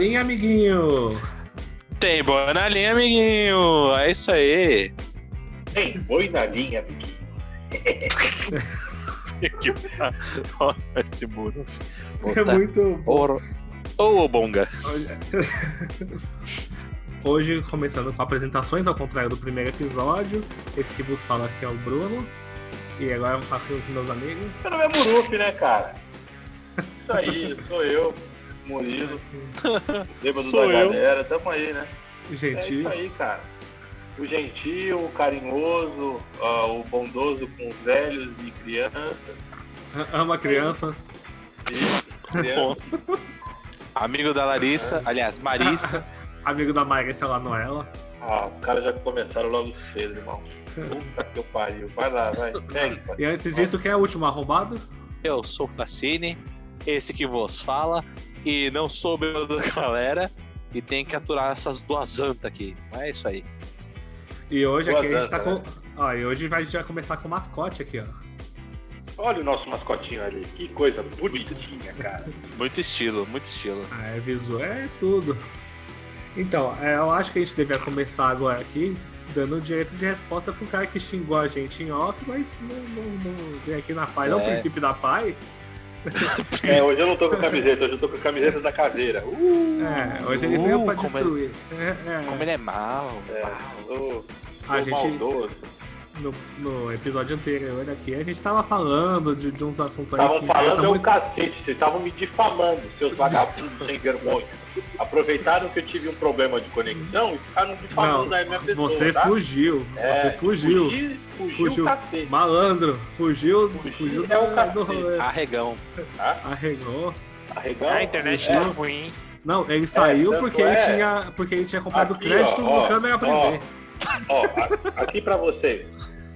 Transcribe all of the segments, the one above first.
linha, amiguinho! Tem boi na linha, amiguinho! É isso aí! Tem boi na linha, amiguinho! que... Olha esse muro. É muito bom. Ô, Bonga! Hoje, começando com apresentações, ao contrário do primeiro episódio. Esse que vos fala aqui é o Bruno. E agora eu vou falar com meus amigos. Meu nome é Muruf, né, cara? Isso aí, sou eu, Murilo. Bêbado Sou da eu. galera, tamo aí, né? É Gentil. isso aí, cara. O gentil, o carinhoso, ah, o bondoso com os velhos e crianças. ama crianças. Isso, crianças. Amigo da Larissa, aliás, Marissa. Amigo da Marissa lá no ela. Ah, os caras já começaram logo cedo, irmão. Puta que eu pariu. Vai lá, vai. Segue. E antes disso, quem é o último arrombado? Eu sou o Facine, esse que vos fala, e não sou bêbado da galera, e tem que aturar essas duas antas aqui. Mas é isso aí. E hoje aqui a gente tá com. Ó, e hoje vai já começar com o mascote aqui, ó. Olha o nosso mascotinho ali. Que coisa bonitinha, cara. Muito estilo, muito estilo. Ah, é visual, é tudo. Então, é, eu acho que a gente devia começar agora aqui, dando o direito de resposta pro cara que xingou a gente em off, mas não, não, não veio aqui na paz. É o É. princípio da paz. É, hoje eu não tô com camiseta, hoje eu tô com a camiseta da caveira. Uh, É, hoje ele veio Uh, pra como destruir. É, é. Como ele é mal, é, mal. tô, A tô gente- maldoso. No, no episódio anterior aqui, a gente tava falando de, de uns assuntos aí Estavam que falando é um muito. cacete, vocês estavam me difamando, seus vagabundos sem vergonha. Aproveitaram que eu tive um problema de conexão e ficaram difamando Não, a minha pessoa. Você tá? fugiu, É, você fugiu. Fugiu, fugiu, Fugiu. o cacete. Malandro, fugiu, Fugir fugiu é o do, cacete. do rolê. Arregão. Arregou. Arregão. a internet é, tá ruim. Não, ele saiu tanto porque, é- ele tinha, porque ele tinha comprado Aqui, crédito ó, no ó, câmera ó. Ó, aqui pra vocês.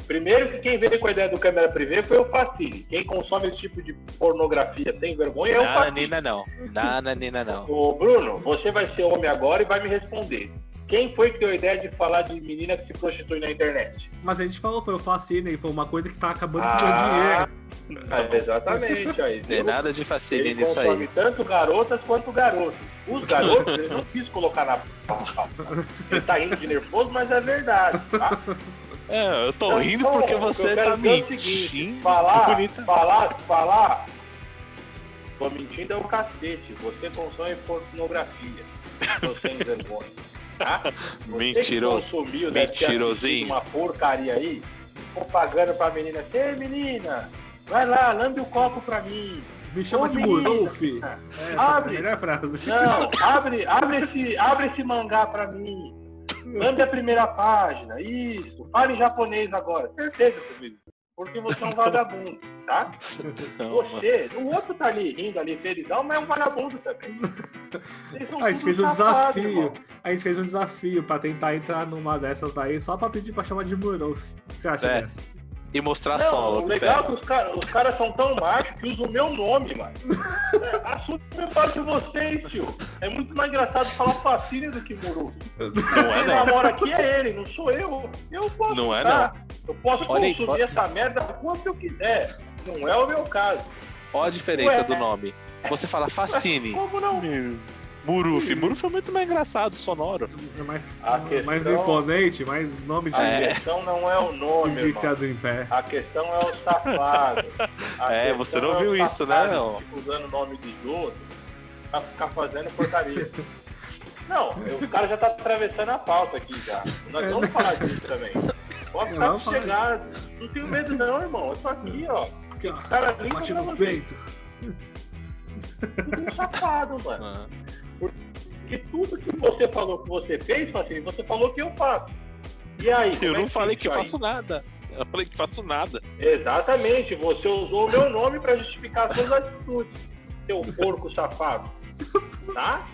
Primeiro que quem veio com a ideia do câmera privê foi o Facine. Quem consome esse tipo de pornografia sem vergonha é o Facine. Nina não. Nana, Nina não. Ô Bruno, você vai ser homem agora e vai me responder. Quem foi que deu a ideia de falar de menina que se prostitui na internet? Mas a gente falou, foi o Facine, foi uma coisa que tá acabando com o Ah, dinheiro. Ah, exatamente, aí. Tem nada de facilita nisso aí. tanto garotas quanto garotos. Os garotos, ele não quis colocar na. Ele tá rindo de nervoso, mas é verdade, tá? É, eu tô Então, rindo porque você eu tá seguinte, mentindo. Falar, bonita. falar, falar. Tô mentindo é o cacete. Você consome pornografia. Tô sem vergonha. Tá? Mentiroso. Consumiu, ter Mentirosinho. Uma porcaria aí. Ficou pagando pra menina. Ei, menina, vai lá, lambe o copo pra mim. Me chama Ô, de. Muruf. Essa é Abre. melhor frase. Não, abre, abre, esse, abre esse mangá pra mim. Lambe a primeira página. Isso. Fale em japonês agora. Certeza, comigo. Porque você é um vagabundo, tá? Não, mano. Você, o outro tá ali rindo ali, felizão, mas é um vagabundo também. A gente fez um safado, desafio. irmão. A gente fez um desafio pra tentar entrar numa dessas daí só pra pedir pra chamar de Muruf. O que você acha É. dessa? E mostrar Não, solo. o legal é que os caras os caras são tão machos que usam o meu nome, mano. É, Assume o fato de vocês, tio. É muito mais engraçado falar Facília do que Muru. Não Quem é, não. namora aqui é ele, não sou eu. Eu posso Não é, usar. Eu posso Olha aí, consumir essa merda quanto eu quiser. Não é o meu caso. Olha a diferença Ué. do nome. Você fala Facine. Como não? Muruf. Muruf é muito mais engraçado, sonoro. É mais, A mais questão- imponente, mais nome de A É. questão não é o nome, irmão. viciado em pé. A questão é o safado. A É, você não é o viu isso, né, não? usando o nome dos outros pra ficar fazendo porcaria. Não, os caras já tá atravessando a pauta aqui já. Nós vamos falar disso também. Pode ficar Vamos falar sossegado. Não tenho medo não, irmão. Eu tô aqui, ó. Aqui, ó. Cara, Bate no peito. Tudo um safado, mano. Ah. Porque tudo que você falou que você fez, Facinho, você falou que eu faço. E aí? Eu é não falei que eu faço nada. Eu falei que faço nada. Exatamente, você usou o meu nome pra justificar suas atitudes, seu porco safado. Tá?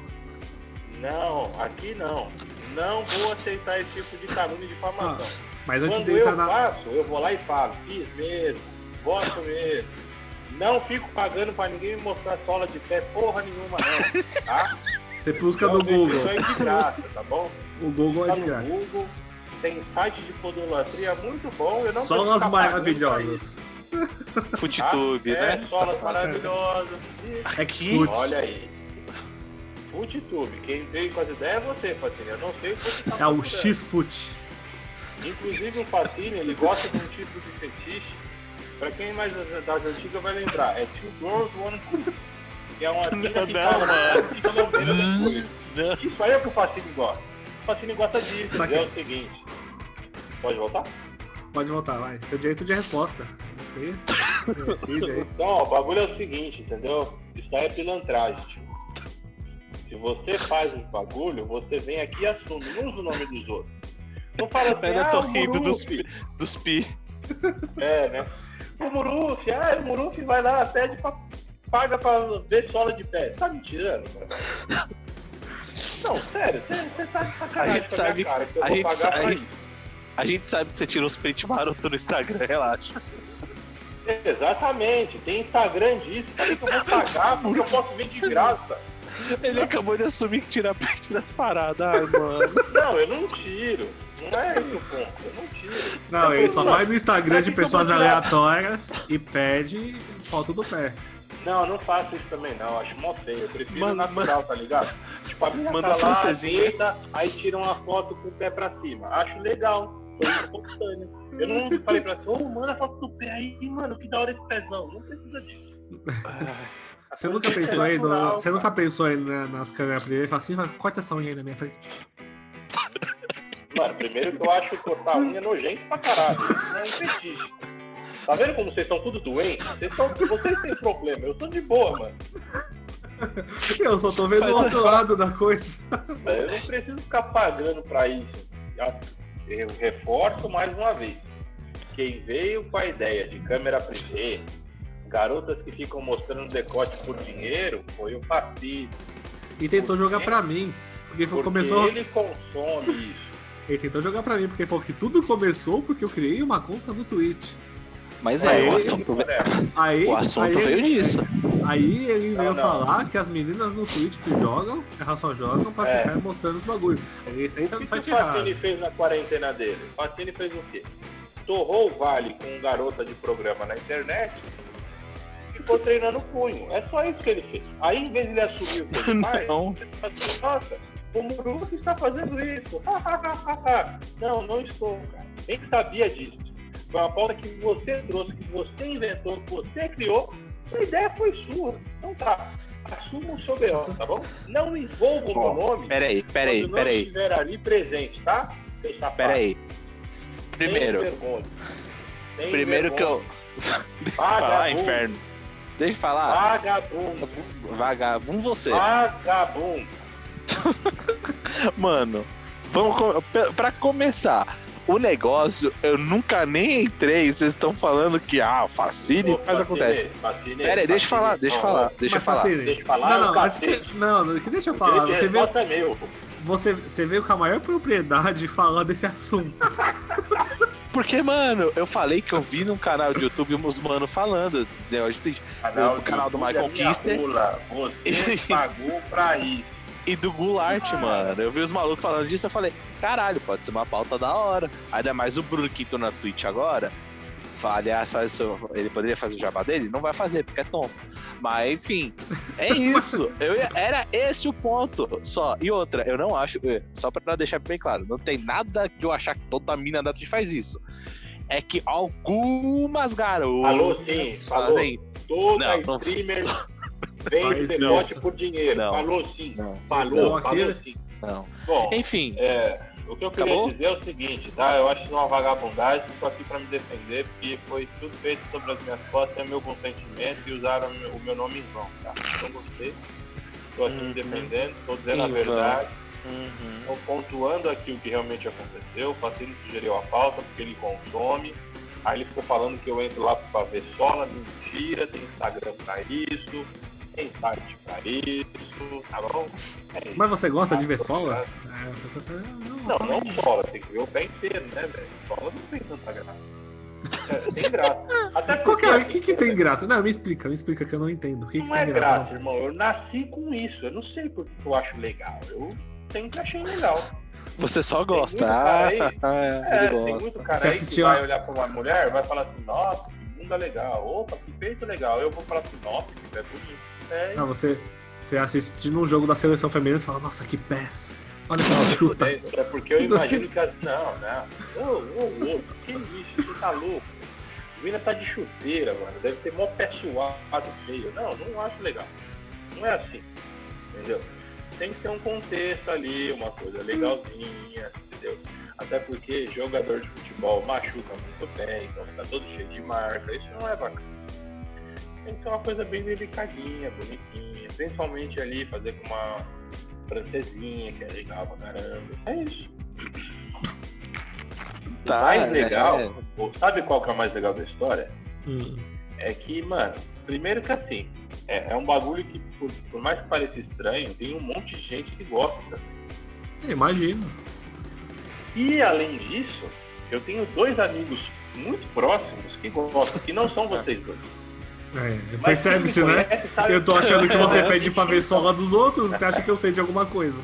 Não, aqui não. Não vou aceitar esse tipo de calúnia e difamação. Mas antes Quando de entrar eu na. faço, eu vou lá e falo, fiz mesmo, gosto mesmo. Não fico pagando pra ninguém me mostrar sola de pé porra nenhuma não, tá? Você busca Então, no Google. Isso aí de graça, tá bom? O Google é de graça. Google, tem site de podolatria muito bom, eu não Só preciso as ficar pagando maravilhosas. Futitube, tá? É, né? solas maravilhosas. E, Xfoot. Olha aí. FuteTube. Quem veio com as ideias é você, Fatine. Eu não sei o que você tá É o. X-Foot. Inclusive o Fatine, ele gosta de um tipo de fetiche. Pra quem é mais das das antigas vai lembrar, é Two Girls, One Cup. Que é uma mina que Não, fala, mano. fica depois. Não. Isso aí é o que o Fatine gosta. O Fatine gosta disso, Tá é o seguinte. Pode voltar? Pode voltar, vai. Seu direito de resposta. Você decide aí. Então, ó, o bagulho é o seguinte, entendeu? Isso aí é pilantragem, tio. Se você faz esse bagulho, você vem aqui e assume, não usa o nome dos outros. Não fala assim, Ainda ah, tô o rindo dos, dos pi. É, né? O Muruf, ah, o Muruf vai lá, pede pra, paga pra ver sola de pé. Tá me tirando, cara? Não, sério, você tá de sacanagem A gente sabe- cara, que eu a vou gente pagar pra sabe-. A gente sabe que você tira uns print maroto no Instagram, relaxa. Exatamente, tem Instagram disso, que que eu vou pagar? Porque eu posso ver de graça. Ele acabou de assumir que tira print das paradas. Ai, mano. Não, eu não tiro. Não é esse o ponto, eu não tiro. Não, ele só vai no Instagram de eu pessoas aleatórias e pede foto do pé. Não, não faço isso também não, acho mó feio. Eu prefiro Mano, natural, tá ligado? Tipo, a minha Manda tá lá, deita, aí tira uma foto com o pé pra cima. Acho legal. Foi espontâneo. Eu não falei pra você, ô, manda a foto do pé aí, mano, que da hora esse pezão. Não precisa disso. Você nunca pensou aí, no- você nunca pensou aí na- nas câmeras primeiro e falou assim, "Vai, corta essa unha aí na minha frente. Mano, primeiro que eu acho cortar a unha nojento pra caralho. Não é um fetiche. Tá vendo como vocês estão tudo doentes? Vocês, tão, vocês têm problema, eu sou de boa, mano. Eu só tô vendo Faz o outro lado da coisa. Eu não preciso ficar pagando pra isso. Eu reforço mais uma vez. Quem veio com a ideia de câmera privê, garotas que ficam mostrando decote por dinheiro, foi o Patrício. E tentou Por jogar pra mim. Porque Porque começou. ele consome isso. Ele tentou jogar pra mim, porque falou que tudo começou porque eu criei uma conta no Twitch. Mas Aí- é, o assunto, Aí, o assunto aí, veio disso. Aí ele veio Não, não. falar que as meninas no Twitch que jogam, elas só jogam pra É. ficar mostrando os bagulhos. Esse aí tá O no que, que site o Patini errado. fez na quarentena dele? O Patini fez o quê? Torrou o vale com garota de programa na internet e ficou treinando o punho. É só isso que ele fez. Aí, em vez de ele assumir o que ele faz, Não. ele assim, nossa, o Muruki está fazendo isso. não, não estou, cara. Nem sabia disso. Foi uma pauta que você trouxe, que você inventou, que você criou. A ideia foi sua. Então tá. Assuma o seu B.O., tá bom? Não envolva o meu nome Peraí, peraí, quando peraí, estiver ali presente, tá? Safado. peraí. Sem Primeiro, vergonha. Primeiro que eu. Vagabundo. inferno. Deixa eu falar. Vagabundo. Vagabundo você. Vagabundo. Mano, vamos pra começar. O negócio, eu nunca nem entrei. Vocês estão falando que, ah, Facine, Ô, mas Fatine, acontece. Fatine, Pera aí, deixa eu falar, deixa eu falar, deixa eu falar. Deixa eu falar, Não, não, você- não, deixa eu falar. Você veio, é meu. você, você veio com a maior propriedade falando desse assunto. Porque, mano, eu falei que eu vi num canal de YouTube uns mano falando. né, hoje tem- O canal do Michael é Kister. Você pagou pra isso. E do Goulart, mano. Eu vi os malucos falando disso, eu falei, caralho, pode ser uma pauta da hora. Ainda mais o Bruno que entrou na Twitch agora. Aliás, faz o seu- ele poderia fazer o jabá dele? Não vai fazer, porque é tonto. Mas, enfim, é isso. Eu era esse o ponto. Só. E outra, eu não acho. eh, Só pra deixar bem claro, não tem nada de eu achar que toda mina da Twitch faz isso. É que algumas garotas Alô, falou. fazem. Toda Não, não- streamer vende decote por dinheiro. Não. Falou sim. Não, Falou, Não, falou aqui- sim. não. Bom, Enfim, É, o que eu queria Acabou? dizer é o seguinte, tá? Eu acho isso uma vagabundagem, estou aqui para me defender, porque foi tudo feito sobre as minhas costas, sem meu consentimento e usaram o meu, nome em vão, tá? Não gostei. Estou aqui Uhum. me defendendo, estou dizendo a verdade, uhum. estou pontuando aqui o que realmente aconteceu. O Patrício sugeriu a pauta porque ele consome. Aí ele ficou falando que eu entro lá para ver sola, mentira, tem Instagram para isso, tem site para isso, tá bom? É isso. Mas você gosta de ver Ah, solas? É, pessoa fala, Não, não sola, tem que ver o pé inteiro, né, velho? Sola não tem tanta graça. É, tem graça. Até Qual porque que é? O que, que tem graça? Não, me explica, me explica que eu não entendo. O que, que não é tem graça, graça? irmão. Eu nasci com isso. Eu não sei por que eu acho legal. Eu sempre achei legal. Você só Tem gosta. muito cara aí- Ah, É, ele tem gosta. muito cara Você aí que assistiu vai a- olhar pra uma mulher vai falar assim, nossa, que bunda legal. Opa, que peito legal. Eu vou falar assim, nossa, que pé bonito. É, Não, você, Você assistindo um jogo da seleção feminina e fala, nossa, que péssimo. Olha que chuta. É porque eu imagino que as. Não, não. Ô, ô, ô, que isso? Você tá louco? O Vina tá de chuteira, mano. Deve ter mó pé suado feio. Não, não acho legal. Não é assim. Entendeu? Tem que ter um contexto ali, uma coisa legalzinha, entendeu? Até porque jogador de futebol machuca muito bem, então fica todo cheio de marca. Isso não é bacana. Tem que ser uma coisa bem delicadinha, bonitinha. Principalmente ali fazer com uma francesinha, que é legal pra caramba. É isso. Tá, o mais legal, né? pô, sabe qual que é o mais legal da história? Hum. É que, mano, primeiro que assim, é, é um bagulho que, por, por mais que pareça estranho, tem um monte de gente que gosta. Imagino. E além disso, eu tenho dois amigos muito próximos que gostam, que não são vocês dois. É, Percebe-se, né? conhece sabe- Eu tô achando que você É. pede pra ver só a dos outros, você acha que eu sei de alguma coisa.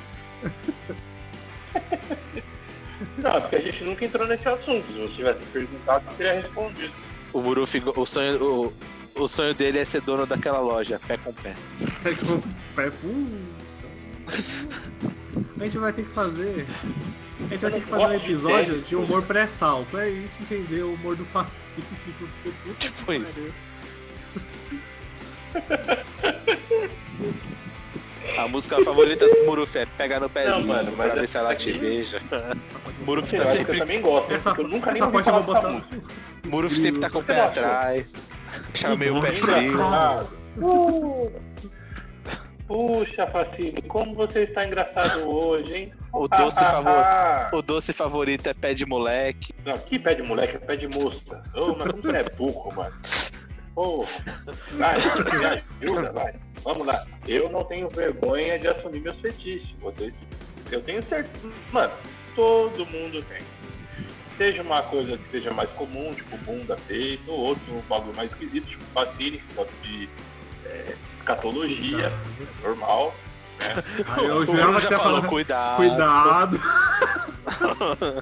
Não, porque a gente nunca entrou nesse assunto. Se você tivesse perguntado, eu teria respondido. O Murufi, o sonho, o, o sonho dele é ser dono daquela loja, pé com pé. É que o pé, puta. A gente vai ter que fazer. A gente vai ter que fazer um episódio de humor pré-sal, pra gente entender o humor do fascismo. Tipo isso. A música favorita do Murufi é Pega no pezinho mano, mas pra ver se ela te beija. Murufi Eu tá que eu sempre, também gosto, Essa, eu nunca nem ouvi falar dessa música. Murufi sempre tá com o pé Não. atrás. Chama meio pé frio. Puxa, Facine, como você está engraçado hoje, hein? O doce favorito. O doce favorito é pé de moleque. Não, que pé de moleque, é pé de mosca. Ô, mas como você é burro, mano? Pô, vai, me ajuda, vai. Vamos lá. Eu não tenho vergonha de assumir meus fetiches. Vocês, eu tenho certeza. Mano, todo mundo tem. Seja uma coisa que seja mais comum, tipo bunda, peito, ou outro um bagulho mais esquisito, tipo Facine, que gosta de é, escatologia, normal. Aí eu O jurava Bruno que você falou, cuidado. Cuidado.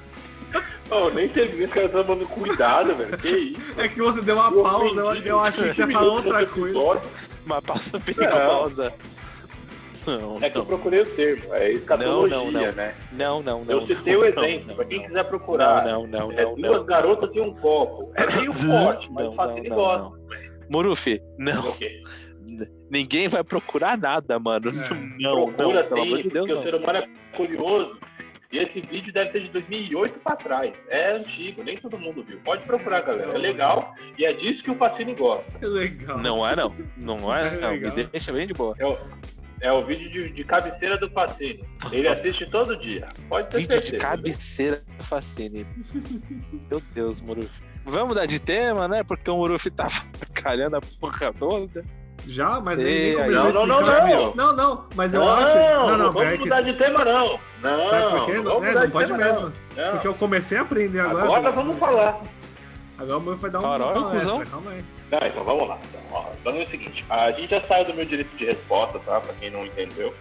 Oh, nem teve que tá dando cuidado, velho. Que isso? É que você deu uma Eu pausa, eu, eu achei que você ia 15 falar minutos outra coisa. Uma pausa perigosa. Não, É que eu não. procurei o termo, é escatologia, Não, não, não. né? Não, não, não. Eu citei não, o não, exemplo, não, pra quem não. quiser procurar. Não, não, é não, duas não. garotas e um copo. É meio forte, mas Não, o Facine não, gosta. não, Murufi, não. Ninguém vai procurar nada, mano. É. Não, Procura não, pelo amor sim, de Deus, porque o não. ser humano é curioso. E esse vídeo deve ser de 2008 pra trás. É antigo, nem todo mundo viu. Pode procurar, galera. É legal. E é disso que o Facine gosta. Que legal. Não é, não. Não é, É não. Me deixa bem de boa. É o, é o vídeo de, de cabeceira do Facine. Ele assiste todo dia. Pode ter Vídeo de certeza. cabeceira do Facine. Meu Deus, Murufi. Vamos dar de tema, né? Porque o Murufi tá calhando a porra toda. Já, mas Ei, ele nem Não, não, não, não. Não, não, mas eu não, acho. Não, não, não vamos mudar de tema não. Não, Sabe por quê? não é, mudar não de pode tema mesmo. não. Não. Porque eu comecei a aprender agora. Agora vamos falar. Agora o meu vai dar um. Caralho, palestra, cuzão. Calma aí. Tá, então vamos lá. Então, ó, então é o seguinte, a gente já saiu do meu direito de resposta, tá? Pra quem não entendeu.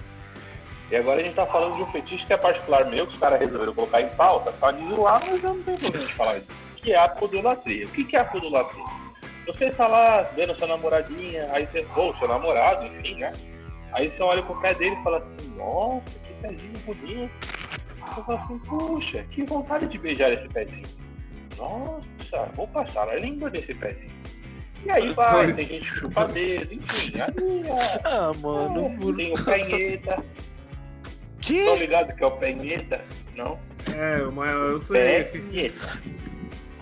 E agora a gente tá falando de um fetiche que é particular meu, que os caras resolveram colocar em pauta, pra de zoar, mas eu não tenho problema de falar isso. Que é a podolatria. O que que é a podolatria? Você tá lá vendo sua namoradinha, aí você, ou seu namorado, enfim, né? Aí você olha pro pé dele e fala assim, nossa, que pezinho bonito. Você fala assim, puxa, que vontade de beijar esse pezinho. Nossa, vou passar a língua desse pezinho. E aí vai, tem gente que chupa dedo, enfim, aí, ó, Ah, mano. é, tem o penheta. Que? ligado que é o penheta? Não? É, mas eu sei. Penheta.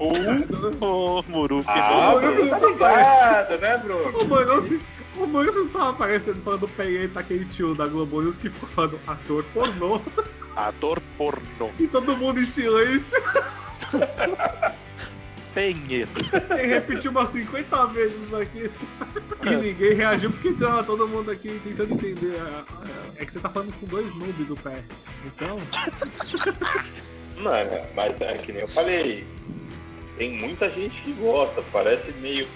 Uh, Ô, Murufi. ah, Bruno, Bruno, tá tá ligado, né, Bruno? O mano, o mano não tava aparecendo falando peguei aquele tio da Globo News que ficou falando ator pornô Ator pornô. e todo mundo em silêncio. Penheta. Ele repetiu umas 50 vezes aqui e ninguém reagiu porque tava todo mundo aqui tentando entender. É que você tá falando com dois noobs do pé. Então, Mano, mas é que nem eu falei. Tem muita gente que gosta, parece meio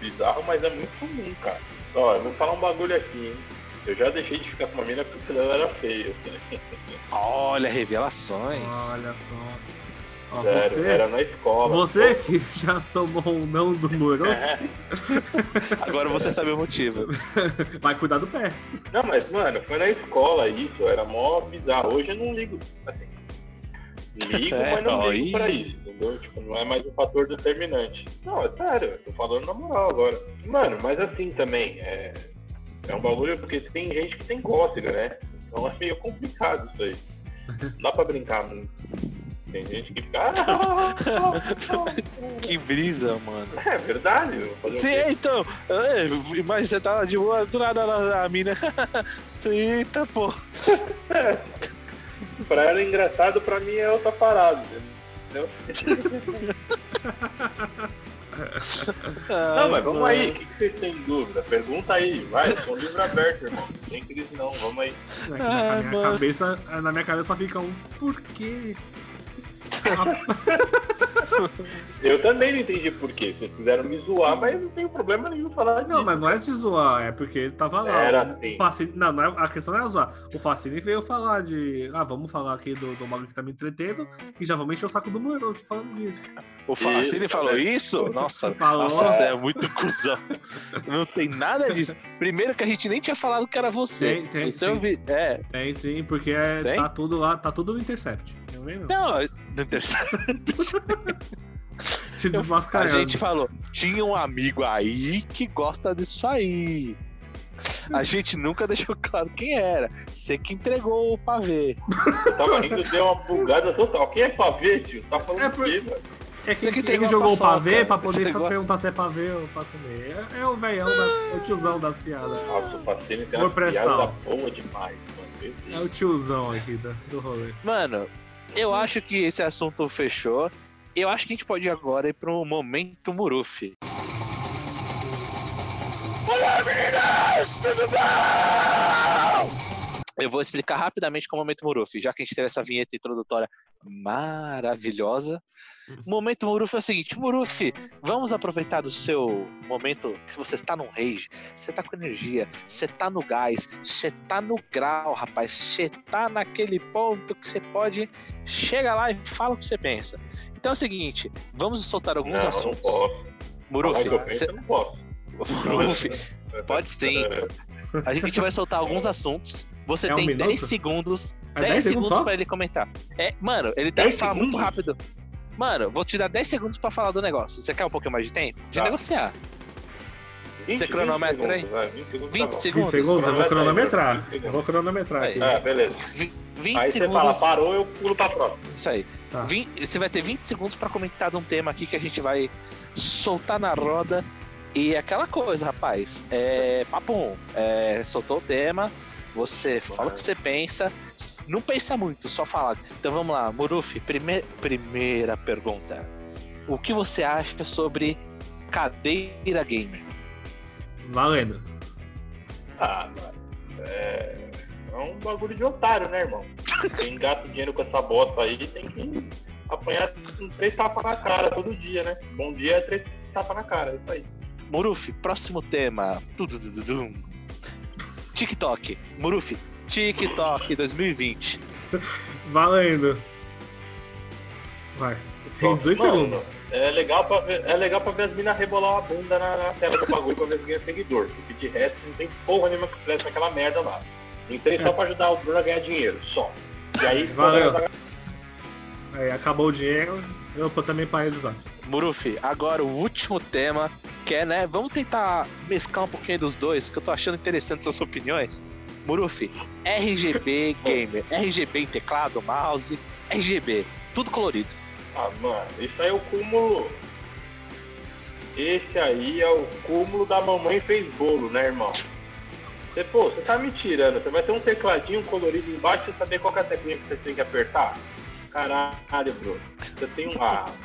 bizarro, mas é muito comum, cara. Ó, eu vou falar um bagulho aqui, hein? Eu já deixei de ficar com uma mina porque ela era feia. Olha, revelações. olha só. Ó, Sério, você, era na escola. você que já tomou um não do Moro, É. Agora você sabe o motivo. vai cuidar do pé. Não, mas, mano, foi na escola isso, era mó bizarro. Hoje eu não ligo. Assim, ligo, É, mas não ó, ligo pra isso, entendeu? Tipo, não é mais um fator determinante. Não, é sério, eu tô falando na moral agora. Mano, mas assim também, é, é um bagulho porque tem gente que tem cócega, né? Então é meio complicado isso aí. Não dá pra brincar muito. Tem gente que fica. "Ah, Que brisa, mano. É verdade. Sim, então. é, Mas você tá de boa, do nada a, a mina. Eita, pô. Pra ela é engraçado, pra mim é outra parada. Entendeu? Não, mas vamos aí, o que, que vocês têm dúvida? Pergunta aí, vai, sou um livro aberto, irmão. Não tem crise não, vamos aí. É na, minha cabeça, na minha cabeça só fica um por quê? Eu também não entendi por quê. Vocês quiseram me zoar, mas não tem problema nenhum falar disso. Não, mas não é de zoar, é porque ele tava lá. Era assim. Facine- não, não é- a questão não é zoar. O Facine veio falar de. Ah, vamos falar aqui do, do bagulho que tá me entretendo e já vamos encher o saco do Mano falando disso. O Facine Isso, falou né? isso? Nossa, Falou. nossa, você é muito cuzão. Não tem nada disso. Primeiro que a gente nem tinha falado que era você. Tem, tem, Se você tem. ouvir. É. Tem sim, porque é- Tem? tá tudo lá, tá tudo no Intercept. Não não. Não, no terceiro. Te A desmascarando. gente falou, tinha um amigo aí que gosta disso aí. A gente nunca deixou claro quem era. Você que entregou o pavê. Eu tava rindo, deu uma bugada total. Quem é pavê, tio? Tá falando É por- quê, velho? É que Você que entregou a jogou o pavê pra poder gosta- perguntar se é pavê ou pra comer. É, é o velhão, da, é o tiozão das piadas. Nossa, o Facine tem Por uma piada pressão. boa demais, mano. É o tiozão aqui do, do rolê. Mano, eu acho que esse assunto fechou. Eu acho que a gente pode ir agora ir pro momento Muruf. Olá, meninas! Tudo bom? Eu vou explicar rapidamente como é o momento Muruf, já que a gente teve essa vinheta introdutória maravilhosa. O momento Muruf é o seguinte, Muruf, vamos aproveitar do seu momento que você está num rage, você tá com energia, você tá no gás, você tá no grau, rapaz, você tá naquele ponto que você pode chega lá e fala o que você pensa. Então é o seguinte, vamos soltar alguns Não, não assuntos. posso. Muruf, não posso. Muruf, pode sim. A gente vai soltar alguns assuntos. Você É um tem minuto? 10 segundos. É 10, 10 segundos pra ele comentar. É, mano, ele tem que 10 falar muito rápido. Mano, vou te dar 10 segundos pra falar do negócio. Você quer um pouquinho mais de tempo? De Tá. negociar. 20, Você cronometra 20 aí? segundos, vai, 20 segundos. 20 tá segundos. 20 segundos, eu vou cronometrar. Cronometra aí, Eu vou cronometrar aqui. Aí. Ah, beleza. Vi- 20 Aí você segundos. fala, parou, eu pulo pra próxima. Isso aí. Tá. Vin- você vai ter 20 segundos pra comentar de um tema aqui que a gente vai soltar na roda. E é aquela coisa, rapaz. É. Papum. É, soltou o tema. Você fala o que você pensa. Não pensa muito, só fala. Então vamos lá, Muruf, prime primeira pergunta. O que você acha sobre cadeira gamer? Valendo. Ah, mano. É... é um bagulho de otário, né, irmão? Quem gasta dinheiro com essa bosta aí tem que apanhar três tapas na cara todo dia, né? Bom dia é três tapas na cara, é isso aí. Muruf, próximo tema. Tududududum. TikTok. Muruf, TikTok 2020. Valendo. Vai. Tem 18 Mano, segundos. É legal pra ver, é legal pra ver as minas rebolar a bunda na, na tela do bagulho pra ver se ganha seguidor. Porque de resto não tem porra nenhuma que presta naquela merda lá. Entrei só pra ajudar o Bruno a ganhar dinheiro, só. E aí, Valeu. quando Aí acabou o dinheiro, eu também parei de usar. Muruf, agora o último tema, que é, né? Vamos tentar mesclar um pouquinho dos dois, que eu tô achando interessante suas opiniões. Muruf, RGB Gamer, RGB em teclado, mouse, RGB, tudo colorido. Ah, mano, isso aí é o cúmulo. Esse aí é o cúmulo da mamãe fez bolo, né, irmão? Você, pô, você tá me tirando. Você vai ter um tecladinho colorido embaixo e saber qual que é a teclinha que você tem que apertar? Caralho, bro. Você tem um. Ah.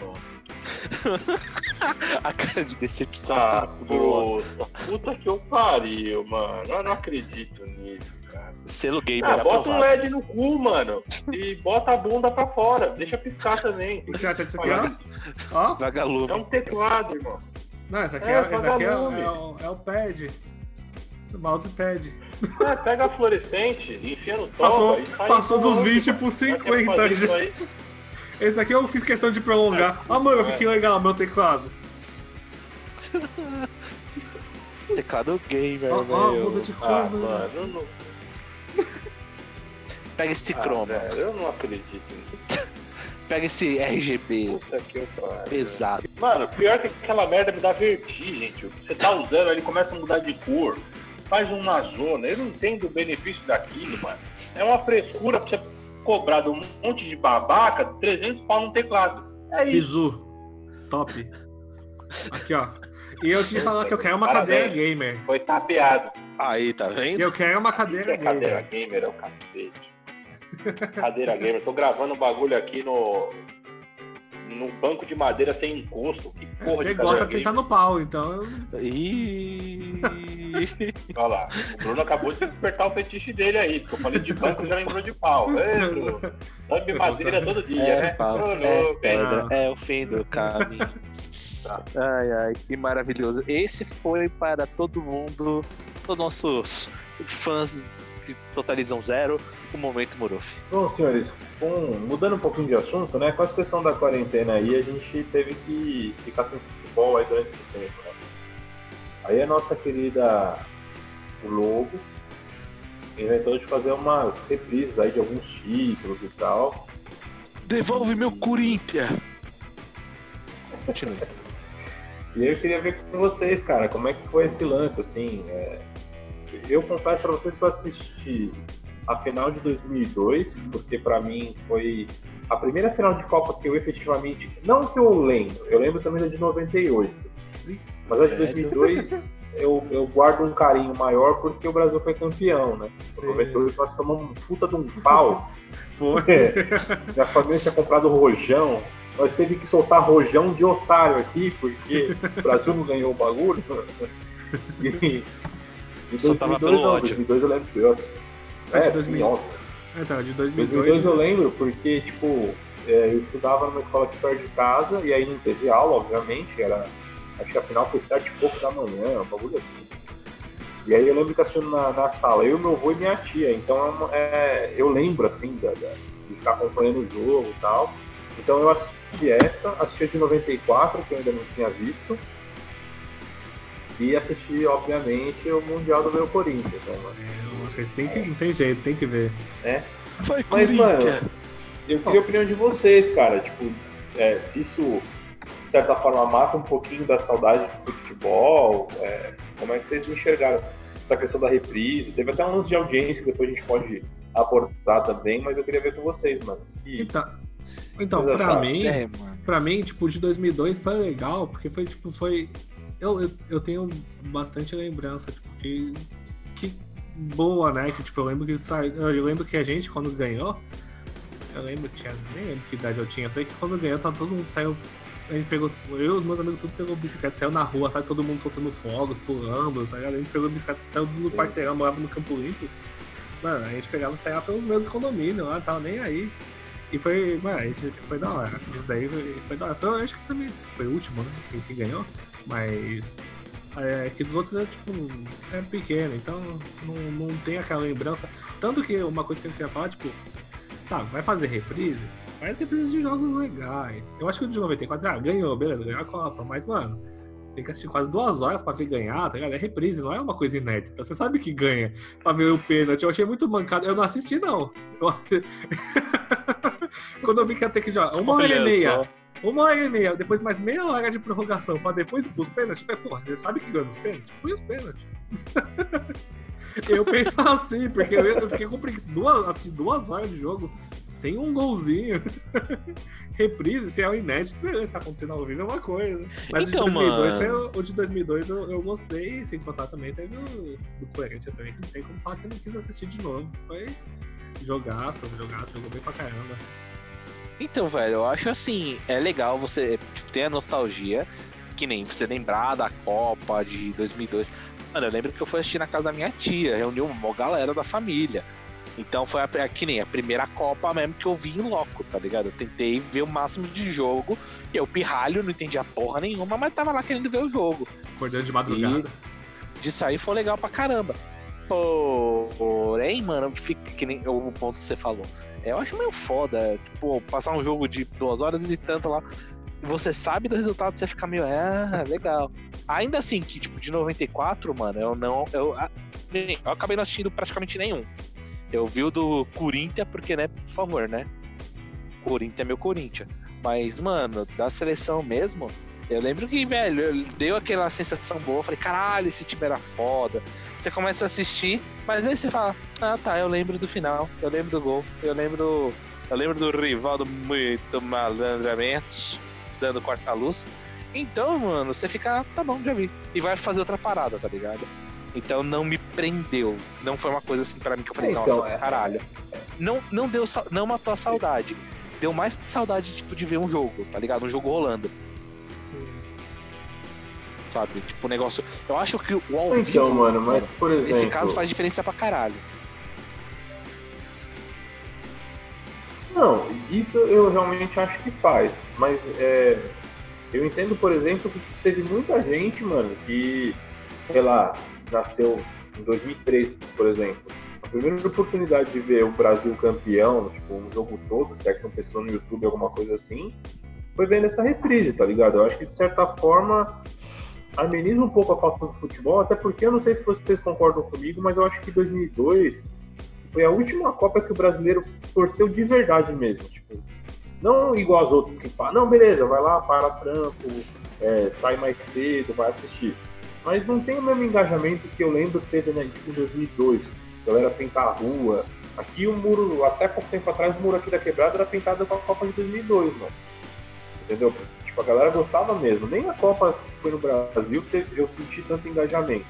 A cara de decepção Ah, tá boa. puta, que eu pariu, mano. Eu não acredito nisso, cara. Selo gamer Ah, bota um. LED no cu, mano. E bota a bunda pra fora. Deixa piscar também. O que você acha disso aqui, ó? Vagalume. É um teclado, irmão. Não, esse aqui É, é, esse aqui é, é o, é o pad. O mousepad. É, pega a fluorescente, enfia no Passou, toba e sai passou dos voando, 20 mano. pro Já quer 50 fazer já. Esse daqui eu fiz questão de prolongar. Ah, mano, que legal meu teclado. Teclado gamer, Ó, ó, velho. muda de cor, Ah, mano. mano, eu não, Pega esse ah, croma. velho, eu não acredito nisso. Pega esse RGB Puta que pariu. pesado. Mano, pior que aquela merda me dá vertigem, tio. Você tá usando, ele começa a mudar de cor, faz uma zona. Eu não entendo o benefício daquilo, mano. É uma frescura pra você cobrar de um monte de babaca 300 pau no teclado. É isso. Bizu. Top. Aqui, ó. E eu te falar que eu quero uma Parabéns. cadeira gamer. Foi tapeado. Aí, tá vendo? eu quero uma Que cadeira é cadeira gamer. gamer, é o cacete. Cadeira gamer. Tô gravando um bagulho aqui no. No banco de madeira sem encosto. Que É, porra Você de gosta de sentar no pau, então. eu- Ih. Olha lá. O Bruno acabou de despertar o fetiche dele aí. Porque eu falei de banco e já lembrou de pau. Ei, Bruno. Lambe madeira todo dia, É, né? pau, Bruno, é pedra, é o fim do caminho. Tá. Ai, ai, que maravilhoso. Esse foi para todo mundo, todos nossos fãs que totalizam zero, o Momento Morofi. Bom, senhores, com- mudando um pouquinho de assunto, né? Com essa questão da quarentena aí, a gente teve que ficar sem futebol aí durante esse tempo, né? Aí a nossa querida Globo inventou de fazer umas reprises aí de alguns títulos e tal. Devolve meu Corinthians! Continue. E aí eu queria ver com vocês, cara, como é que foi esse lance, assim. é, Eu confesso pra vocês que eu assisti a final de 2002, porque pra mim foi a primeira final de Copa que eu efetivamente. Não que eu lembro, eu lembro também da de 98. Mas a de Velho. 2002 eu, eu guardo um carinho maior porque o Brasil foi campeão, né? Em 98 nós tomamos um puta de um pau. Foi. É, minha família tinha comprado rojão. Nós teve que soltar rojão de otário aqui, porque o Brasil não ganhou o bagulho. E, e Soltava 2002 pelo não, ódio. 2002 eu lembro pior. É, de É, 2000. sim, óbvio. Então, de 2002 2002. eu lembro porque, tipo, é, eu estudava numa escola aqui perto de casa e aí não teve aula, obviamente, era, acho que a final foi sete e pouco da manhã, um bagulho assim. E aí eu lembro que assistindo na, na sala, eu, meu avô e minha tia, então é é, eu lembro, assim, da, da- de ficar acompanhando o jogo e tal. Então eu assisti essa, assisti a de 94, que eu ainda não tinha visto, e assisti, obviamente, o Mundial do meu Corinthians, né, mano? Eu acho que eles têm que, não tem jeito, tem que ver. Vai, Mas, mano, eu queria a opinião de vocês, cara. Tipo, é, se isso, de certa forma, mata um pouquinho da saudade do futebol, é, como é que vocês enxergaram essa questão da reprise? Teve até um lance de audiência que depois a gente pode abordar também, mas eu queria ver com vocês, mano. E, Então, então pra mim, É, mano. pra mim, tipo, de 2002 foi legal, porque foi, tipo, foi... Eu, eu, eu tenho bastante lembrança, tipo, que... Que boa, né? Que, tipo, eu lembro que saiu... Eu lembro que a gente, quando ganhou... Eu lembro que tinha... Nem lembro que idade eu tinha. Eu sei que quando ganhou, tá, todo mundo saiu... A gente pegou... Eu e os meus amigos tudo pegou bicicleta, saiu na rua, sabe? Todo mundo soltando fogos, pulando, tá ligado? A gente pegou bicicleta, saiu do quarteirão, morava no Campo Limpo. Mano, a gente pegava e saía pelos meus condomínios lá, tava nem aí. E foi, mano, foi da hora. Isso daí foi, foi da hora. Foi, eu acho que também foi o último, né? Quem, quem ganhou. Mas. É, que dos outros é tipo. É pequeno, então não, não tem aquela lembrança. Tanto que uma coisa que eu queria falar, tipo. Tá, vai fazer reprise? Faz reprise de jogos legais. Eu acho que o de 94, ah, ganhou, beleza, ganhou a Copa. Mas, mano, você tem que assistir quase duas horas pra ver ganhar, tá ligado? É reprise, não é uma coisa inédita. Você sabe que ganha pra ver o pênalti. Eu achei muito mancado. Eu não assisti, não. Eu assi- Quando eu vi que ia ter que jogar uma hora e meia, só. Uma hora e meia, depois mais meia hora de prorrogação, pra depois ir pros pênaltis, eu falei, porra, você sabe que ganha os pênaltis? Põe os pênaltis. eu penso assim, porque eu, eu fiquei com preguiça. Duas, assisti duas horas de jogo sem um golzinho. Reprise, se é o inédito, beleza, tá acontecendo ao vivo é uma coisa. Mas Então, o de 2002, mano. foi o, de 2002 eu, eu gostei, sem contar também teve o do Corinthians também, que não tem como falar que eu não quis assistir de novo. Foi jogaço, jogaço, jogou bem pra caramba. Então, velho, eu acho assim, é legal você tipo, ter a nostalgia, que nem você lembrar da Copa de 2002. Mano, eu lembro que eu fui assistir na casa da minha tia, reuniu uma galera da família. Então foi a, a- que nem a primeira Copa mesmo que eu vi em loco, tá ligado? Eu tentei ver o máximo de jogo, e eu pirralho, não entendia porra nenhuma, mas tava lá querendo ver o jogo. Acordando de madrugada. De sair foi legal pra caramba. Porém, mano, fica que nem o ponto que você falou. Eu acho meio foda, tipo, passar um jogo de duas horas e tanto lá. Você sabe do resultado, você fica meio, ah, legal. Ainda assim, que tipo, de 94, mano, eu não. Eu, eu acabei não assistindo praticamente nenhum. Eu vi o do Corinthians, porque, né, por favor, né? Corinthians é meu Corinthians. Mas, mano, da seleção mesmo, eu lembro que, velho, deu aquela sensação boa. Falei, caralho, esse time era foda. Você começa a assistir, mas aí você fala, ah tá, eu lembro do final, eu lembro do gol, eu lembro. Eu lembro do rival do muito malandramento, dando quarta-luz. Então, mano, você fica, ah, tá bom, já vi. E vai fazer outra parada, tá ligado? Então não me prendeu. Não foi uma coisa assim para mim que eu falei, então, nossa, é... caralho. Não, não deu não matou a saudade. Deu mais saudade, tipo, de ver um jogo, tá ligado? Um jogo rolando. Sabe? Tipo, o negócio. Eu acho que o ao então, vivo, mano, mas por exemplo. Nesse caso faz diferença pra caralho. Não, isso eu realmente acho que faz. Mas é, eu entendo, por exemplo, que teve muita gente, mano, que, sei lá, nasceu em 2003, por exemplo. A primeira oportunidade de ver o Brasil campeão, tipo, um jogo todo, se é que não pensou no YouTube, alguma coisa assim, foi vendo essa reprise, tá ligado? Eu acho que, de certa forma, ameniza um pouco a falta do futebol, até porque eu não sei se vocês concordam comigo, mas eu acho que 2002 foi a última Copa que o brasileiro torceu de verdade mesmo. Tipo, não igual as outras que falam, não, beleza, vai lá, para trampo, é, sai mais cedo, vai assistir mas não tem o mesmo engajamento que eu lembro que teve na né, em 2002. A galera pintar a rua. Aqui o muro, até pouco tempo atrás, o muro aqui da quebrada era pintado com a Copa de 2002, mano. Entendeu? Tipo, a galera gostava mesmo. Nem a Copa que foi no Brasil teve, eu senti tanto engajamento.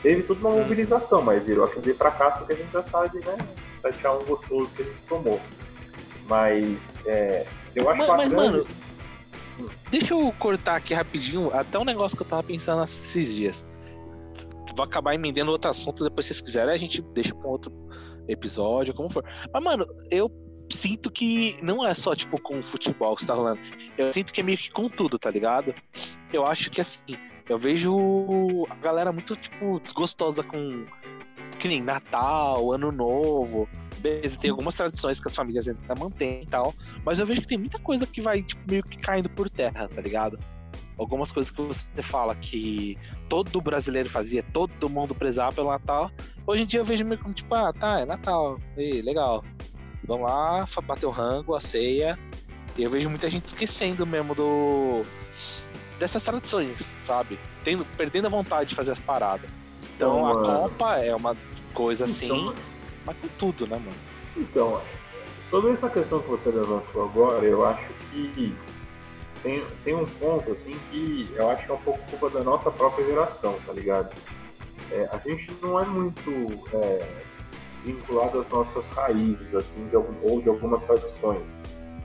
Teve toda uma hum. mobilização, mas virou a chover pra cá, porque a gente já sabe, né? 7x1 gostoso que a gente tomou. Mas, é, eu acho mas, bacana... Mas, mano, Deixa eu cortar aqui rapidinho, até um negócio que eu tava pensando esses dias. Vou acabar emendendo outro assunto, depois se vocês quiserem, a gente deixa com outro episódio, como for. Mas, mano, eu sinto que não é só, tipo, com o futebol que está rolando. Eu sinto que é meio que com tudo, tá ligado? Eu acho que, assim, eu vejo a galera muito, tipo, desgostosa com. Que nem Natal, Ano Novo. Beleza, tem algumas tradições que as famílias ainda mantêm e tal, mas eu vejo que tem muita coisa que vai tipo, meio que caindo por terra, tá ligado? Algumas coisas que você fala que todo brasileiro fazia, todo mundo prezava pelo Natal. Hoje em dia eu vejo meio como tipo, ah, tá, é Natal, e legal. Vamos lá, bater o rango, a ceia. E eu vejo muita gente esquecendo mesmo do dessas tradições, sabe? Tendo, perdendo a vontade de fazer as paradas. Então, a Copa é uma coisa assim. Então, mas com tudo, né, mano? Então, toda essa questão que você levantou agora, eu acho que tem, tem um ponto, assim, que eu acho que é um pouco culpa da nossa própria geração, tá ligado? É, a gente não é muito é, vinculado às nossas raízes, assim, de algum, ou de algumas tradições.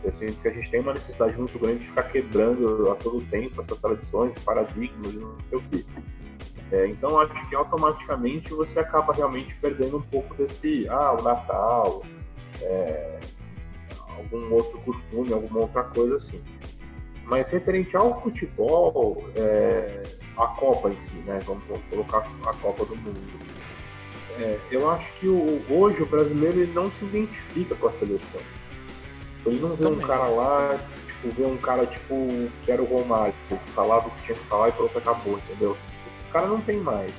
Eu sinto que a gente tem uma necessidade muito grande de ficar quebrando a todo tempo essas tradições, paradigmas e não sei o quê. É, então acho que automaticamente você acaba realmente perdendo um pouco desse, ah, o Natal, é, algum outro costume, alguma outra coisa assim. Mas referente ao futebol, é, a Copa em si, né? Vamos, vamos colocar a Copa do Mundo. É, eu acho que o, hoje o brasileiro ele não se identifica com a seleção. Ele não vê Também. um cara lá, tipo, vê um cara tipo que era o Romário, que falava o que tinha que falar e pronto, acabou, entendeu? cara não tem mais.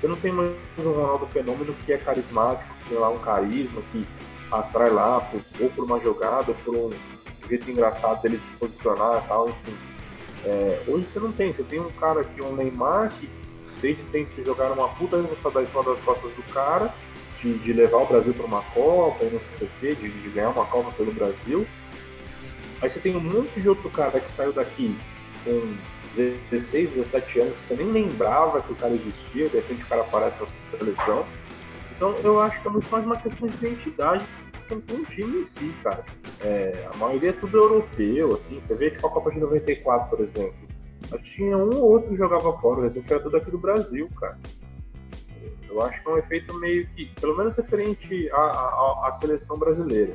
Você não tem mais um Ronaldo Fenômeno que é carismático, que tem lá um carisma, que atrai lá, por, ou por uma jogada, ou por um jeito engraçado dele se posicionar e tal, enfim. É, hoje você não tem, você tem um cara aqui, um Neymar, que desde sempre jogar uma puta responsabilidade em cima das costas do cara, de, de levar o Brasil para uma Copa, não sei o quê, de, de ganhar uma Copa pelo Brasil. Aí você tem um monte de outro cara que saiu daqui com 16, 17 anos, você nem lembrava que o cara existia, de repente o cara aparece na seleção. Então eu acho que é muito mais uma questão de identidade com o time em si, cara. É, a maioria é tudo europeu, assim, você vê tipo a Copa de 94, por exemplo. Mas tinha um ou outro que jogava fora, que era tudo aqui do Brasil, cara. Eu acho que é um efeito meio que, pelo menos referente à, à, à seleção brasileira.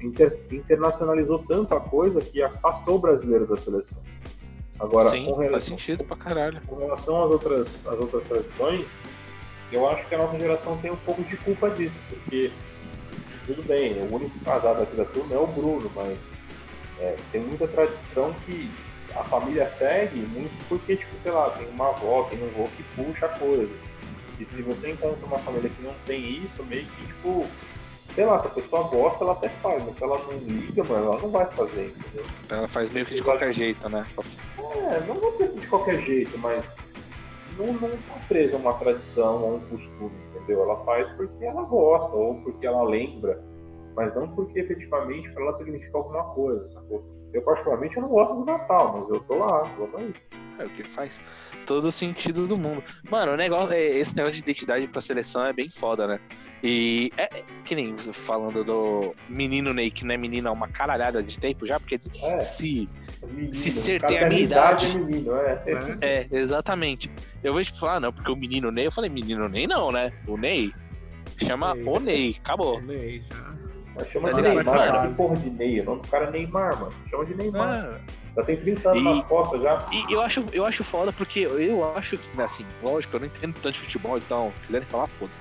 Inter, internacionalizou tanto a coisa que afastou o brasileiro da seleção. Agora, Sim, com relação, faz sentido pra caralho. Com relação às outras, às outras tradições, eu acho que a nossa geração tem um pouco de culpa disso, porque tudo bem, o único casado aqui da turma é o Bruno, mas é, tem muita tradição que a família segue muito porque, tipo, sei lá, tem uma avó, tem um avô que puxa a coisa. E se você encontra uma família que não tem isso, meio que, tipo, sei lá, se a pessoa gosta, ela até faz, mas se ela não liga, mano, ela não vai fazer, entendeu? Ela faz meio que de qualquer jeito, né? É, não vou dizer que de qualquer jeito, mas não, não tá presa a uma tradição ou um costume, entendeu? Ela faz porque ela gosta ou porque ela lembra, mas não porque efetivamente para ela significa alguma coisa, sacou? Eu, particularmente, eu não gosto do Natal, mas eu tô lá, vamos aí. É o que faz todo o sentido do mundo. Mano, o negócio, é- esse negócio de identidade pra seleção é bem foda, né? E é, é que nem você falando do menino Ney, que não é menino há uma caralhada de tempo já, porque É, se. menino, Se o ser tem a minha idade, idade- é menino, é. É, exatamente. Eu vejo falar, ah, não, porque o menino Ney, eu falei, menino Ney não, né? O Ney chama Ney. o Ney, acabou. Ney já. Mas chama Tá de? Neymar, Mano. que porra de Ney? O nome do cara é Neymar, mano. Chama de Neymar. Ah, Já tem 30 anos E- nas costas já. E eu acho, eu acho foda porque eu acho que, assim, lógico, eu não entendo tanto de futebol, então, se quiserem falar, foda-se.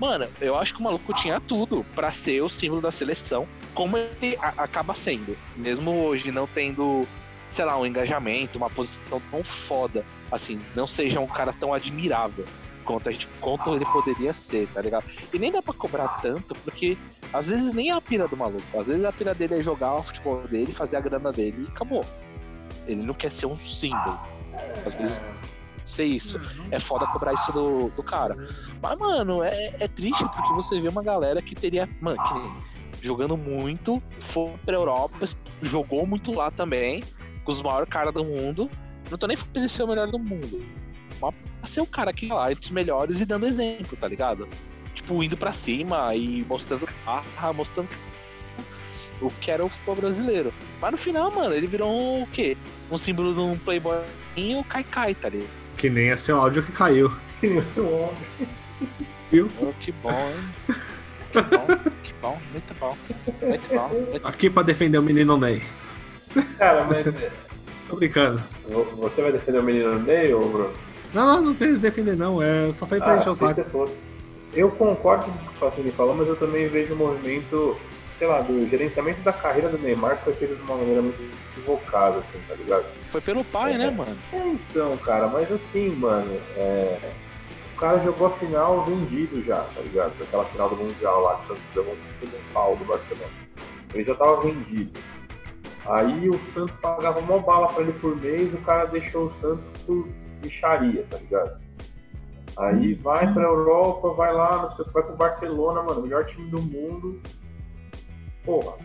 Mano, eu acho que o maluco tinha tudo pra ser o símbolo da seleção, como ele a- acaba sendo. Mesmo hoje não tendo, sei lá, um engajamento, uma posição tão foda, assim, não seja um cara tão admirável quanto a gente quanto ele poderia ser, tá ligado? E nem dá pra cobrar tanto, porque às vezes nem é a pira do maluco. Às vezes a pira dele é jogar o futebol dele, fazer a grana dele e acabou. Ele não quer ser um símbolo. Às vezes ser isso. É foda cobrar isso do, do cara. Mas, mano, é, é triste porque você vê uma galera que teria. Mano, que jogando muito, foi pra Europa, jogou muito lá também, com os maiores caras do mundo. Não tô nem falando ser o melhor do mundo. Mas ser o cara que tá lá entre os melhores e dando exemplo, tá ligado? Tipo, indo pra cima e mostrando barra, mostrando o que era o futebol brasileiro. Mas no final, mano, ele virou um, o quê? Um símbolo de um playboyinho cai-cai, tá ligado? Que nem é seu áudio que caiu. Que nem o seu homem. Viu? Oh, que bom, hein? Que bom, que bom, muito bom. Muito bom. Muito... Aqui pra defender o menino Ney. Cara, mas é, Tô brincando. você vai defender o menino Ney, ô Bruno? Não, não, não tem que defender, não. É só foi pra Ah, encher o saco. Eu concordo com o que o Facini falou, mas eu também vejo o movimento, sei lá, do gerenciamento da carreira do Neymar que foi feito de uma maneira muito equivocada, assim, tá ligado? Foi pelo pai, né, mano? É, então, cara, mas assim, mano, é... o cara jogou a final vendido já, tá ligado? Aquela final do Mundial lá, que o Santos deu um pau do Barcelona. Ele já tava vendido. Aí o Santos pagava uma bala pra ele por mês, o cara deixou o Santos por bicharia, tá ligado? Aí vai pra Europa, vai lá, vai pro Barcelona, mano, melhor time do mundo. Porra,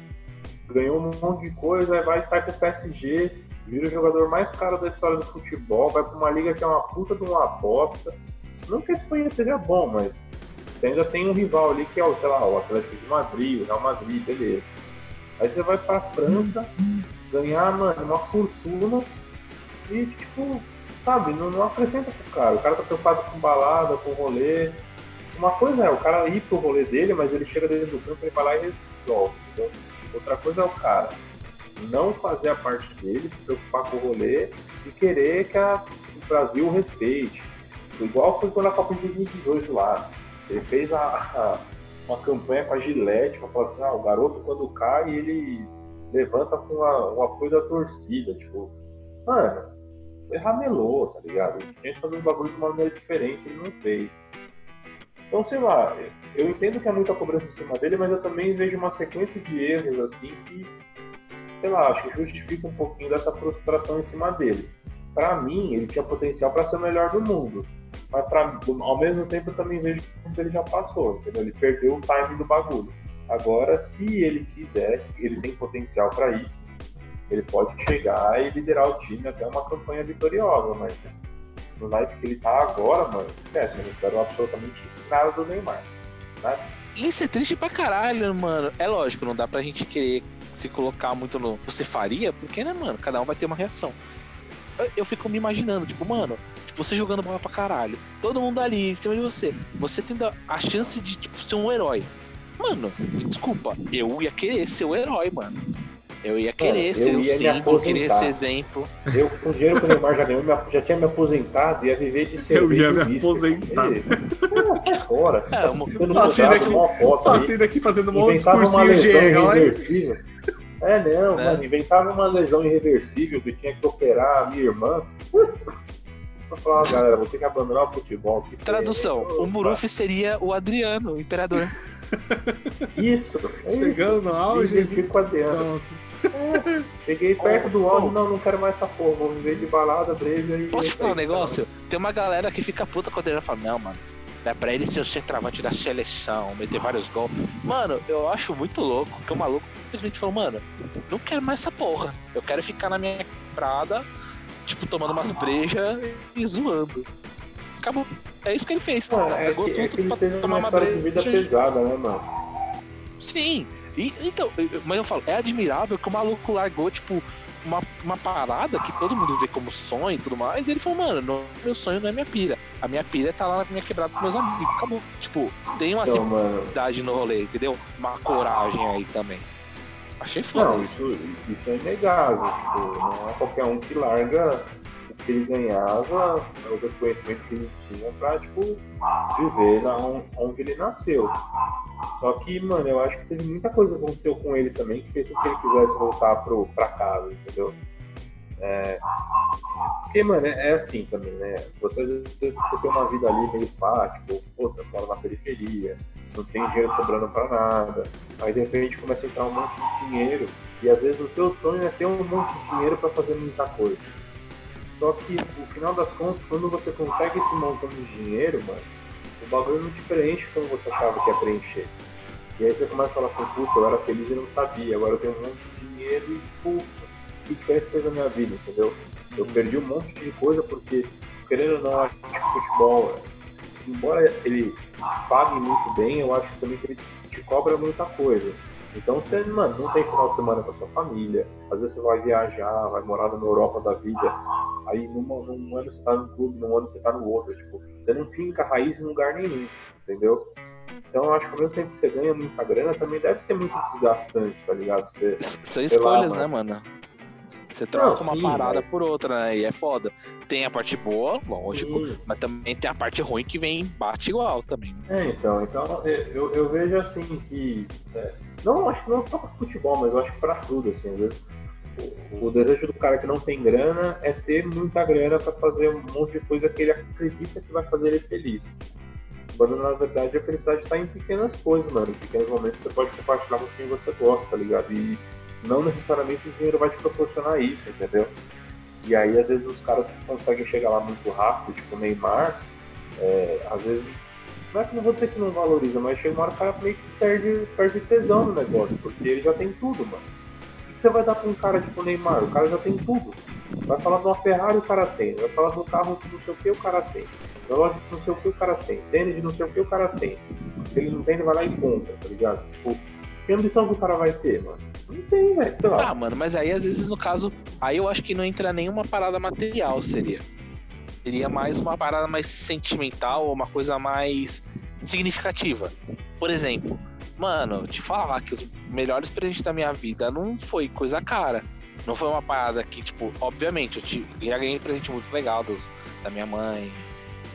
ganhou um monte de coisa, aí vai sai pro PSG, vira o jogador mais caro da história do futebol, vai pra uma liga que é uma puta de uma aposta. Não que a Espanha seja bom, mas você ainda tem um rival ali que é o, sei lá, o Atlético de Madrid, o Real Madrid, beleza. Aí você vai pra França, ganhar, mano, uma fortuna e, tipo, sabe, não, não acrescenta pro cara. O cara tá preocupado com balada, com rolê. Uma coisa é o cara ir pro rolê dele, mas ele chega dentro do campo, ele vai lá e resolve, entendeu? Outra coisa é o cara não fazer a parte dele, se preocupar com o rolê e querer que a- o Brasil respeite. Igual foi quando a Copa de 2018 lá. Ele fez a, a- uma campanha com a Gillette pra falar assim, ah, o garoto quando cai, ele levanta com o apoio da torcida. Tipo, mano, ramelou, tá ligado? Tinha que fazer um bagulho de uma maneira diferente, ele não fez. Então, sei lá, eu entendo que é muita cobrança em cima dele, mas eu também vejo uma sequência de erros assim que, sei lá, acho que justifica um pouquinho dessa frustração em cima dele. Pra mim, ele tinha potencial pra ser o melhor do mundo. Mas pra, ao mesmo tempo eu também vejo que ele já passou, entendeu? Ele perdeu o timing do bagulho. Agora, se ele quiser, ele tem potencial pra isso, ele pode chegar e liderar o time até uma campanha vitoriosa, mas no naipe que ele tá agora, mano, esquece, eu não espero absolutamente nada do Neymar. Isso é triste pra caralho, mano. É lógico, não dá pra gente querer se colocar muito no. Você faria? Porque, né, mano? Cada um vai ter uma reação. Eu, eu fico me imaginando, tipo, mano, tipo, você jogando bola pra caralho. Todo mundo ali em cima de você. Você tendo a chance de, tipo, ser um herói. Mano, desculpa, eu ia querer ser o herói, mano. Eu ia querer eu ser o ia símbolo, querer aposentar. ser exemplo. Eu, com o dinheiro que o Neymar já ganhou, já tinha me aposentado, ia viver de cerveja. Eu ia me aposentar. Sai fora. É, uma- foto aí. Facinho daqui fazendo um monte de discursinho de lesão herói. irreversível. É, não, Né? mano, inventava uma lesão irreversível que tinha que operar a minha irmã. Eu falava, galera, vou ter que abandonar o futebol. que Tradução: tem- o Muruf seria o Adriano, o imperador. Isso, é Chegando no isso. auge. Identifico com a Adriana. Cheguei perto do Oh, auge, oh. não, não quero mais essa porra, vou viver de balada, breja e. Posso falar um negócio? Tem uma galera que fica puta quando Adriano fala, não, mano. É pra ele ser o centroavante da seleção, meter vários gols. Mano, eu acho muito louco que o maluco simplesmente falou, mano, não quero mais essa porra. Eu quero ficar na minha quebrada, tipo, tomando umas brejas e zoando. Acabou. É isso que ele fez. Mano, cara. é Pegou que, é que tudo ele pra teve tomar uma de vida breja. pesada, né, mano? Sim. E, então, mas eu falo, é admirável que o maluco largou, tipo, uma, uma parada que todo mundo vê como sonho e tudo mais. E ele falou, mano, não- meu sonho não é minha pira. A minha pira é tá lá na minha quebrada com meus amigos. Acabou. Tipo, tem uma Então, simplicidade no rolê, entendeu? Uma coragem aí também. Achei foda Não, isso. isso, isso é inegável. Tipo, não é qualquer um que larga o que ele ganhava, o reconhecimento que ele tinha pra, tipo, viver on- onde ele nasceu. Só que, mano, eu acho que teve muita coisa que aconteceu com ele também que fez com que ele quisesse voltar pro, pra casa, entendeu? É... Porque, mano, é, é assim também, né? Você, você tem uma vida ali meio pá, tipo, você mora na periferia, não tem dinheiro sobrando pra nada. Aí de repente começa a entrar um monte de dinheiro. E às vezes o teu sonho é ter um monte de dinheiro pra fazer muita coisa. Só que no final das contas, quando você consegue esse montão de dinheiro, mano, o bagulho não te preenche como você achava que ia preencher. E aí você começa a falar assim, puta, eu era feliz e não sabia, agora eu tenho um monte de dinheiro e, puta, que diferença fez na minha vida, entendeu? Eu perdi um monte de coisa porque, querendo ou não, acho que o futebol, embora ele pague muito bem, eu acho também que ele te cobra muita coisa. Então você, mano, não tem final de semana com a sua família, às vezes você vai viajar, vai morar na Europa da vida, aí numa, num ano você tá num clube, num ano você tá no outro, tipo, você não finca raiz em lugar nenhum, entendeu? Então eu acho que ao mesmo tempo que você ganha muita grana, também deve ser muito desgastante, tá ligado? Você, São lá, escolhas, mano. né, mano? Você troca Não, uma parada por outra, né? E é foda. Tem a parte boa, lógico, Sim. mas também tem a parte ruim que vem bate igual também. É, então, então é, eu, eu vejo assim que. é, não, acho que não só para futebol, mas eu acho que pra tudo, assim, às vezes. O, desejo do cara que não tem grana é ter muita grana pra fazer um monte de coisa que ele acredita que vai fazer ele feliz. Quando na verdade a felicidade está em pequenas coisas, mano. Em pequenos momentos você pode compartilhar com quem você gosta, tá ligado? E não necessariamente o dinheiro vai te proporcionar isso, entendeu? E aí, às vezes, os caras que conseguem chegar lá muito rápido, tipo o Neymar, é, às vezes não é que não vou dizer que não valoriza, mas chega uma hora o cara meio que perde, perde tesão no negócio, porque ele já tem tudo, mano. O que você vai dar pra um cara tipo o Neymar? O cara já tem tudo. Vai falar de uma Ferrari, o cara tem. Vai falar do carro que não sei o que, o cara tem. Relógio que não sei o que, o cara tem. Tênis de não sei o que, o cara tem. Se ele não tem, ele vai lá e compra, tá ligado? Tipo, que ambição que o cara vai ter, mano? Tem, velho. Lá. Ah, mano, mas aí às vezes no caso, aí eu acho que não entra nenhuma parada material, seria. Seria mais uma parada mais sentimental, uma coisa mais significativa. Por exemplo, mano, te falar que os melhores presentes da minha vida não foi coisa cara. Não foi uma parada que, tipo, obviamente, eu te- já ganhei presente muito legal dos, da minha mãe,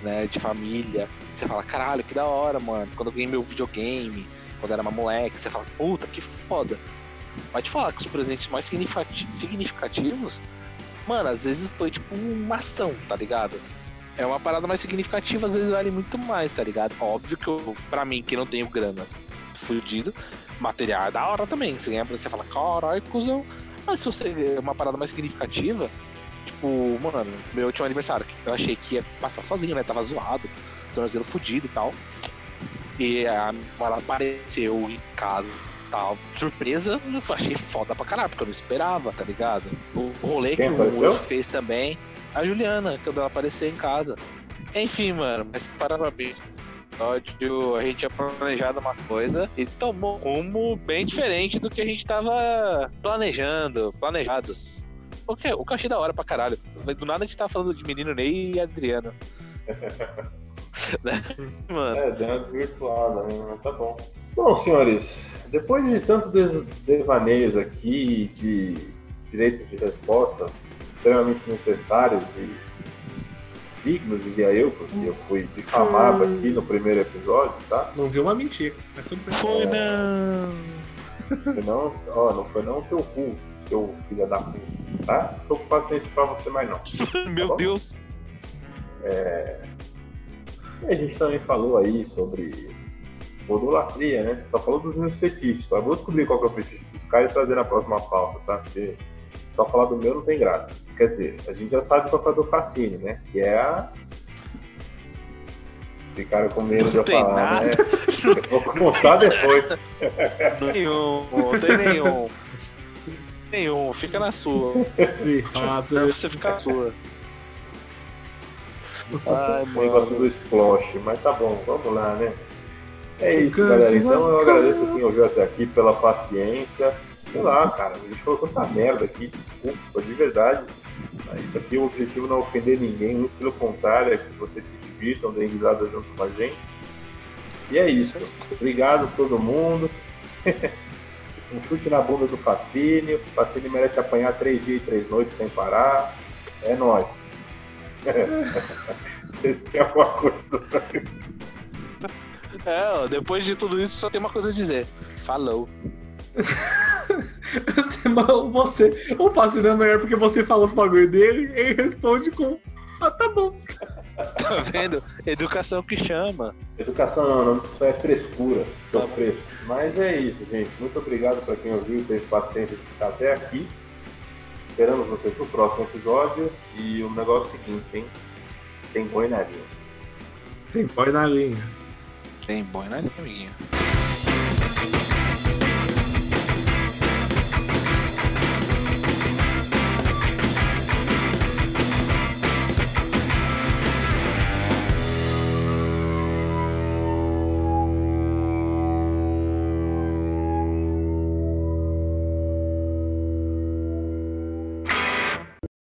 né, de família. Você fala, caralho, que da hora, mano. Quando eu ganhei meu videogame, quando eu era uma moleque, você fala, puta, que foda. Mas te falar que os presentes mais significati- significativos, mano, às vezes foi tipo uma ação, tá ligado? É uma parada mais significativa, às vezes vale muito mais, tá ligado? Óbvio que eu, pra mim, que não tenho grana fudido, material é da hora também. Você ganha pra você fala, caralho, cuzão. Mas se você ganha uma parada mais significativa, tipo, mano, meu último aniversário, eu achei que ia passar sozinho, né? Tava zoado, tornozelo fudido e tal. E a ela apareceu em casa tal. Surpresa, eu achei foda pra caralho, porque eu não esperava, tá ligado? O rolê Quem que o Wolf fez também. A Juliana, quando ela apareceu em casa. Enfim, mano, mas parabéns. Episódio, a gente tinha planejado uma coisa e tomou um rumo bem diferente do que a gente tava planejando, planejados. O que, o que eu achei da hora pra caralho. Do nada a gente tá falando de menino Ney e Adriano. Né? Mano, É, deu uma desvirtuada, né? Mas tá bom. Bom, senhores, depois de tantos des- devaneios aqui, de direitos de resposta extremamente necessários e dignos, diria eu, porque eu fui difamado aqui no primeiro episódio, tá? Não viu uma mentira. Mas tudo bem. Foi não. Foi não, ó, não foi não o teu cu, seu filho da puta, tá? Não tô com paciência pra você mais não. Meu bom? Deus. E a gente também falou aí sobre modulatria, né? Só falou dos meus fetiches. Só vou descobrir qual que é o fetiche dos caras e trazer na próxima pauta, tá? Porque só falar do meu não tem graça. Quer dizer, a gente já sabe qual que é do Cassini, né? Que é a. Ficaram com medo de eu tem falar, nada. né? Vou contar depois. Nenhum, não tem nenhum. Nenhum, fica na sua. Faça. você ficar na sua. Ai, o negócio do splash, mas tá bom, vamos lá, né? É isso, galera. Então eu agradeço quem ouviu até aqui pela paciência. Sei lá, cara, a gente falou tanta merda aqui, desculpa, de verdade. Mas Isso aqui o objetivo não é ofender ninguém, muito pelo contrário, é que vocês se divirtam, deem risada junto com a gente. E é isso. Obrigado a todo mundo. um chute na bunda do Facine. O Facine merece apanhar três dias e três noites sem parar. É nóis. Vocês têm alguma coisa É, ó, depois de tudo isso, só tem uma coisa a dizer. Falou. Você, o Facina é melhor porque você fala os bagulho dele e ele responde com. Ah, tá bom. Tá vendo? Educação que chama. Educação não, não, isso é frescura, seu Tá fresco. Mas é isso, gente. Muito obrigado para quem ouviu, teve paciência de ficar até aqui. Esperamos vocês no próximo episódio. E o negócio é o seguinte, hein? Tem boi na linha. Tem boy na linha. Tem na linha, amiguinho.